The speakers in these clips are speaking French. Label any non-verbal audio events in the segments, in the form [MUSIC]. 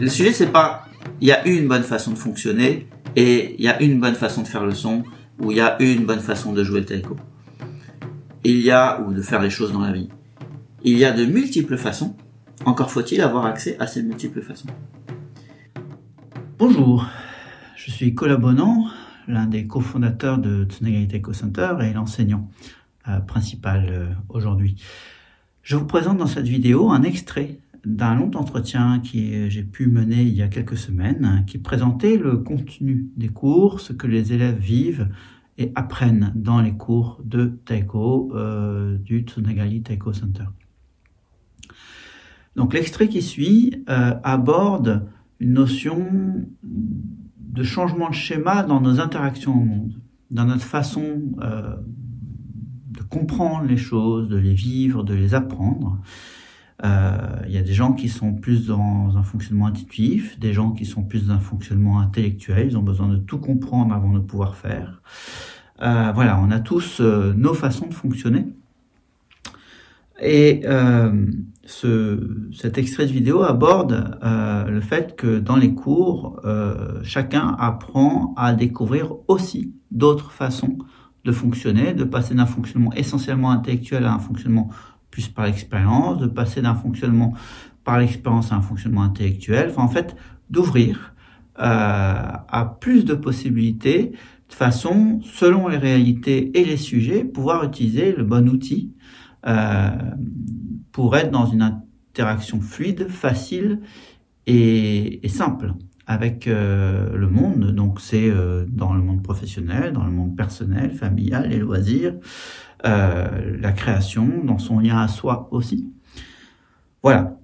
le sujet c'est pas il y a une bonne façon de fonctionner et il y a une bonne façon de faire le son ou il y a une bonne façon de jouer le taiko. Il y a ou de faire les choses dans la vie. Il y a de multiples façons. Encore faut-il avoir accès à ces multiples façons. Bonjour, je suis Colabonant, l'un des cofondateurs de Tsunagai Taiko Center et l'enseignant euh, principal euh, aujourd'hui. Je vous présente dans cette vidéo un extrait d'un long entretien que j'ai pu mener il y a quelques semaines, qui présentait le contenu des cours, ce que les élèves vivent et apprennent dans les cours de Taiko euh, du Tsunagali Taiko Center. Donc l'extrait qui suit euh, aborde une notion de changement de schéma dans nos interactions au monde, dans notre façon euh, de comprendre les choses, de les vivre, de les apprendre. Euh, il y a des gens qui sont plus dans un fonctionnement intuitif, des gens qui sont plus dans un fonctionnement intellectuel, ils ont besoin de tout comprendre avant de pouvoir faire. Euh, voilà, on a tous euh, nos façons de fonctionner. Et ce, cet extrait de vidéo aborde le fait que dans les cours, chacun apprend à découvrir aussi d'autres façons de fonctionner, de passer d'un fonctionnement essentiellement intellectuel à un fonctionnement plus par l'expérience, de passer d'un fonctionnement par l'expérience à un fonctionnement intellectuel, enfin en fait d'ouvrir euh, à plus de possibilités de façon, selon les réalités et les sujets, pouvoir utiliser le bon outil euh, pour être dans une interaction fluide, facile et, et simple avec euh, le monde. Donc c'est euh, dans le monde professionnel, dans le monde personnel, familial, les loisirs, euh, la création, dans son lien à soi aussi. Voilà.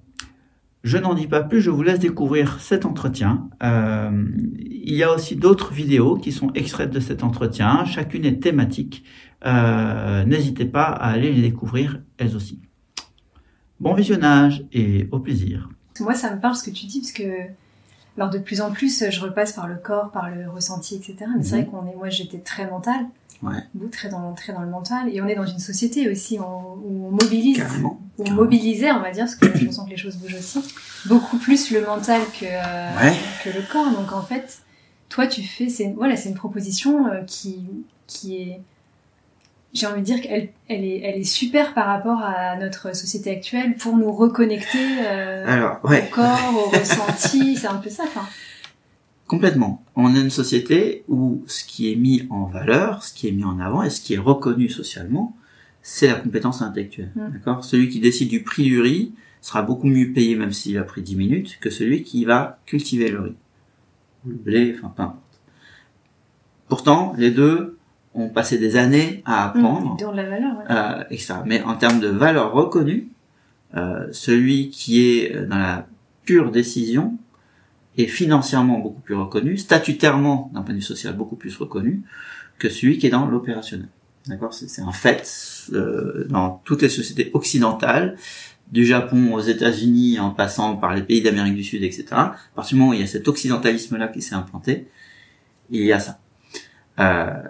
Je n'en dis pas plus, je vous laisse découvrir cet entretien. Il y a aussi d'autres vidéos qui sont extraites de cet entretien. Chacune est thématique. N'hésitez pas à aller les découvrir elles aussi. Bon visionnage et au plaisir. Moi, ça me parle ce que tu dis, parce que alors de plus en plus, je repasse par le corps, par le ressenti, etc. Mais c'est vrai qu'on est, moi, j'étais très mentale. Ouais. Vous, très dans, très dans le mental. Et on est dans une société aussi où, où on mobilise, Carrément. où on Carrément. mobilisait, on va dire, parce que je sens que les choses bougent aussi, beaucoup plus le mental que, euh, Ouais. que le corps. Donc en fait, toi, tu fais, c'est voilà, c'est une proposition euh, qui, qui est, j'ai envie de dire qu'elle, elle est, elle est super par rapport à notre société actuelle pour nous reconnecter euh, Alors, ouais. au corps, au ressenti. [LAUGHS] C'est un peu ça, enfin. Complètement. On a une société où ce qui est mis en valeur, ce qui est mis en avant et ce qui est reconnu socialement, c'est la compétence intellectuelle. Mm. D'accord? Celui qui décide du prix du riz sera beaucoup mieux payé, même s'il a pris 10 minutes, que celui qui va cultiver le riz. Ou le blé, enfin peu importe. Pourtant, les deux ont passé des années à apprendre. Mmh, ont de la valeur, ouais. euh, etc. Mais en termes de valeur reconnue, euh, celui qui est euh, dans la pure décision est financièrement beaucoup plus reconnu, statutairement d'un point de vue social beaucoup plus reconnu que celui qui est dans l'opérationnel. D'accord? C'est c'est un fait euh, dans toutes les sociétés occidentales, du Japon aux États-Unis en passant par les pays d'Amérique du Sud, etc. À partir du moment où il y a cet occidentalisme-là qui s'est implanté, il y a ça. Euh,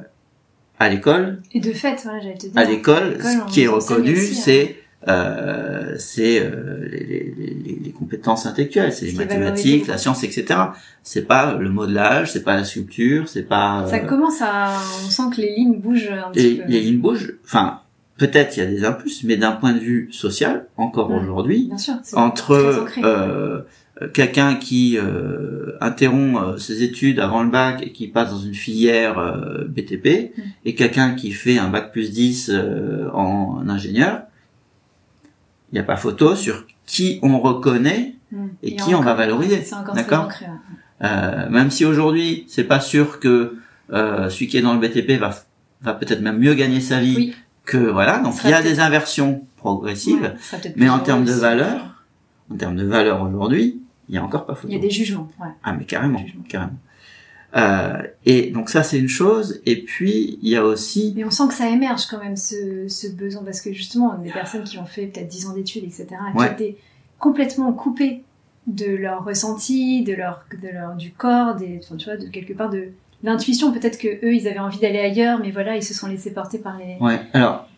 à l'école, Et de fait, voilà, j'allais te dire. à l'école, ce qui est reconnu, hein. c'est euh, c'est euh, les, les, les, les compétences intellectuelles, c'est les mathématiques, la science, etc. C'est pas le modelage, c'est pas la sculpture, c'est pas Ça euh, commence à, on sent que les lignes bougent un petit les, peu. les lignes bougent. Enfin, peut-être il y a des impulses, mais d'un point de vue social, encore Ouais. aujourd'hui, entre quelqu'un qui euh, interrompt euh, ses études avant le bac et qui passe dans une filière euh, BTP Mm. et quelqu'un qui fait un bac plus 10 euh, en ingénieur, il n'y a pas photo sur qui on reconnaît Mm. et qui on va valoriser, d'accord euh, même si aujourd'hui c'est pas sûr que euh, celui qui est dans le BTP va va peut-être même mieux gagner sa vie Oui. que voilà donc il y a des inversions progressives Ouais, mais en termes de valeur en termes de valeur aujourd'hui il y a encore pas photo Il y a des jugements, ouais. ah mais carrément carrément euh, et donc ça c'est une chose et puis il y a aussi Mais on sent que ça émerge quand même ce, ce besoin parce que justement des personnes qui ont fait peut-être 10 ans d'études etc Ouais. qui étaient complètement coupées de leur ressenti, de leur, de leur du corps, des, enfin, tu vois, de quelque part de l'intuition. Peut-être que eux ils avaient envie d'aller ailleurs, mais voilà ils se sont laissés porter par les. ouais alors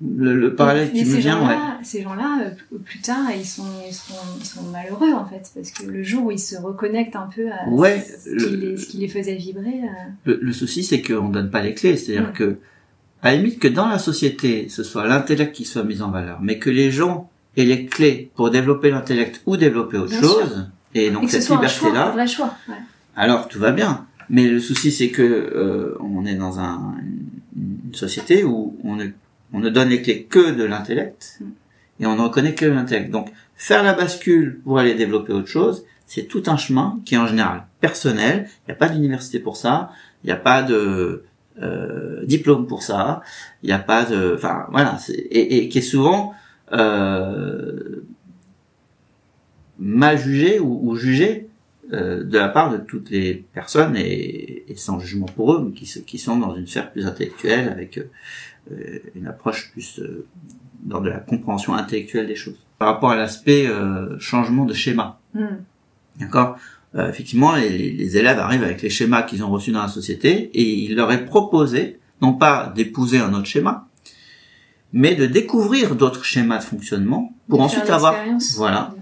le, le parallèle Mais qui me ces vient, ouais. gens-là, ces gens-là, euh, plus tard, ils sont, ils, sont, ils sont malheureux en fait, parce que le jour où ils se reconnectent un peu à Ouais, ce, le- qui les, ce qui les faisait vibrer, euh, Le, le souci, c'est qu'on donne pas les clés. C'est-à-dire Ouais. que, à la limite, que dans la société, ce soit l'intellect qui soit mis en valeur, mais que les gens aient les clés pour développer l'intellect ou développer autre Bien chose, et donc et cette liberté-là, vrai choix. Ouais. alors tout va bien. Mais le souci, c'est que euh, on est dans un, une société où on ne, on ne donne les clés que de l'intellect Mm. et on ne reconnaît que l'intellect. Donc, faire la bascule pour aller développer autre chose, c'est tout un chemin qui est en général personnel. Il n'y a pas d'université pour ça. Il n'y a pas de euh, diplôme pour ça. Il n'y a pas de, enfin voilà, et, et qui est souvent euh, mal jugé ou, ou jugé euh, de la part de toutes les personnes et, et sans jugement pour eux, mais qui, qui sont dans une sphère plus intellectuelle avec euh, une approche plus euh, dans de la compréhension intellectuelle des choses. Par rapport à l'aspect euh, changement de schéma, Hmm. d'accord? Euh, Effectivement, les, les élèves arrivent avec les schémas qu'ils ont reçus dans la société et il leur est proposé non pas d'épouser un autre schéma, mais de découvrir d'autres schémas de fonctionnement pour De ensuite avoir voilà.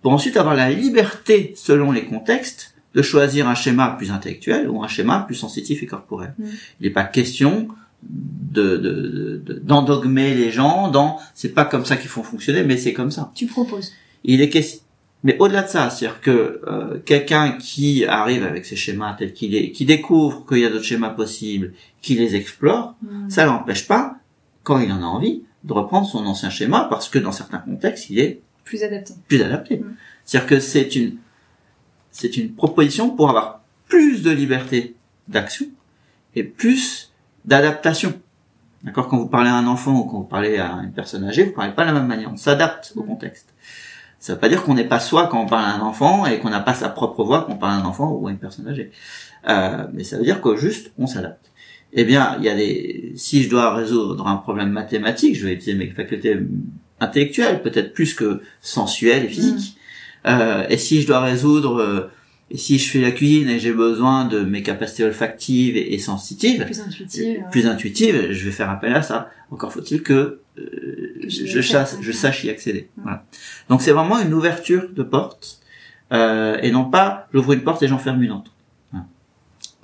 Pour ensuite avoir la liberté, selon les contextes, de choisir un schéma plus intellectuel ou un schéma plus sensitif et corporel. Mm. Il n'est pas question de de- de- d'endogmer les gens dans c'est pas comme ça qu'il faut fonctionner, mais c'est comme ça. Tu proposes. Il est question. Mais au-delà de ça, c'est-à-dire que euh, quelqu'un qui arrive avec ses schémas tels qu'il est, qui découvre qu'il y a d'autres schémas possibles, qui les explore, Hmm. ça l'empêche pas, quand il en a envie, de reprendre son ancien schéma parce que dans certains contextes, il est Plus adapté. plus adapté. Mm. C'est-à-dire que c'est une c'est une proposition pour avoir plus de liberté d'action et plus d'adaptation. D'accord Quand vous parlez à un enfant ou quand vous parlez à une personne âgée, vous parlez pas de la même manière. On s'adapte au Mm. contexte. Ça veut pas dire qu'on n'est pas soi quand on parle à un enfant et qu'on n'a pas sa propre voix quand on parle à un enfant ou à une personne âgée. Euh, mais ça veut dire que juste on s'adapte. Eh bien, il y a des. Si je dois résoudre un problème mathématique, je vais utiliser mes facultés intellectuelles, peut-être plus que sensuelles et physiques. Euh, et si je dois résoudre, euh, et si je fais la cuisine et j'ai besoin de mes capacités olfactives et, et sensitives, Plus intuitif. euh, plus intuitives, je vais faire appel à ça. Encore faut-il que euh, Que je, chasse, je sache y accéder. Voilà. Donc c'est vraiment une ouverture de porte euh, et non pas j'ouvre une porte et j'en ferme une autre. Voilà.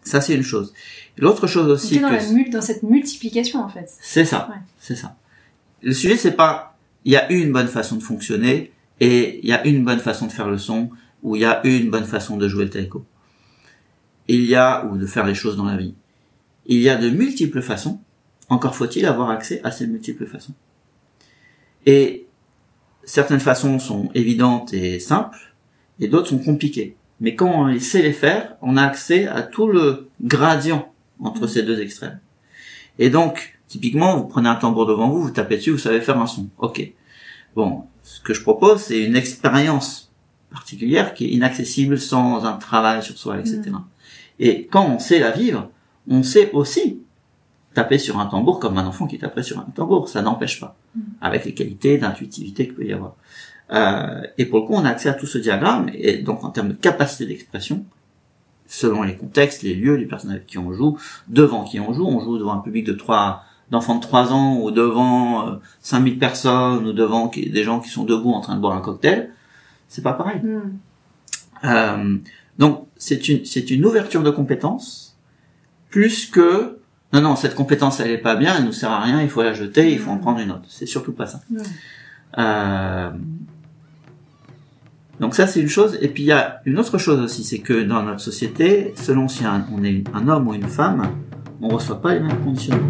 Ça c'est une chose. L'autre chose aussi dans, que la mul- dans cette multiplication en fait. c'est ça, Ouais. c'est ça. Le sujet c'est pas il y a une bonne façon de fonctionner et il y a une bonne façon de faire le son ou il y a une bonne façon de jouer le taiko. Il y a ou de faire les choses dans la vie. Il y a de multiples façons. Encore faut-il avoir accès à ces multiples façons. Et certaines façons sont évidentes et simples et d'autres sont compliquées. Mais quand on sait les faire, on a accès à tout le gradient entre Mhm. ces deux extrêmes. Et donc, typiquement, vous prenez un tambour devant vous, vous tapez dessus, vous savez faire un son. Ok. Bon, ce que je propose, c'est une expérience particulière qui est inaccessible sans un travail sur soi, etc. Mhm. Et quand on sait la vivre, on sait aussi taper sur un tambour comme un enfant qui taperait sur un tambour. Ça n'empêche pas, Mhm. avec les qualités d'intuitivité qu'il peut y avoir. Euh, et pour le coup, on a accès à tout ce diagramme, et donc en termes de capacité d'expression, selon les contextes, les lieux, les personnes avec qui on joue, devant qui on joue, on joue devant un public de trois d'enfants de 3 ans ou devant euh, 5000 personnes ou devant qui- des gens qui sont debout en train de boire un cocktail, c'est pas pareil. Hmm. Euh, donc c'est une c'est une ouverture de compétences plus que non non cette compétence elle est pas bien elle nous sert à rien il faut la jeter il faut en Mm. prendre une autre c'est surtout pas ça. Hmm. Euh, donc ça c'est une chose et puis il y a une autre chose aussi c'est que dans notre société selon si on est un homme ou une femme on reçoit pas les mêmes conditionnements.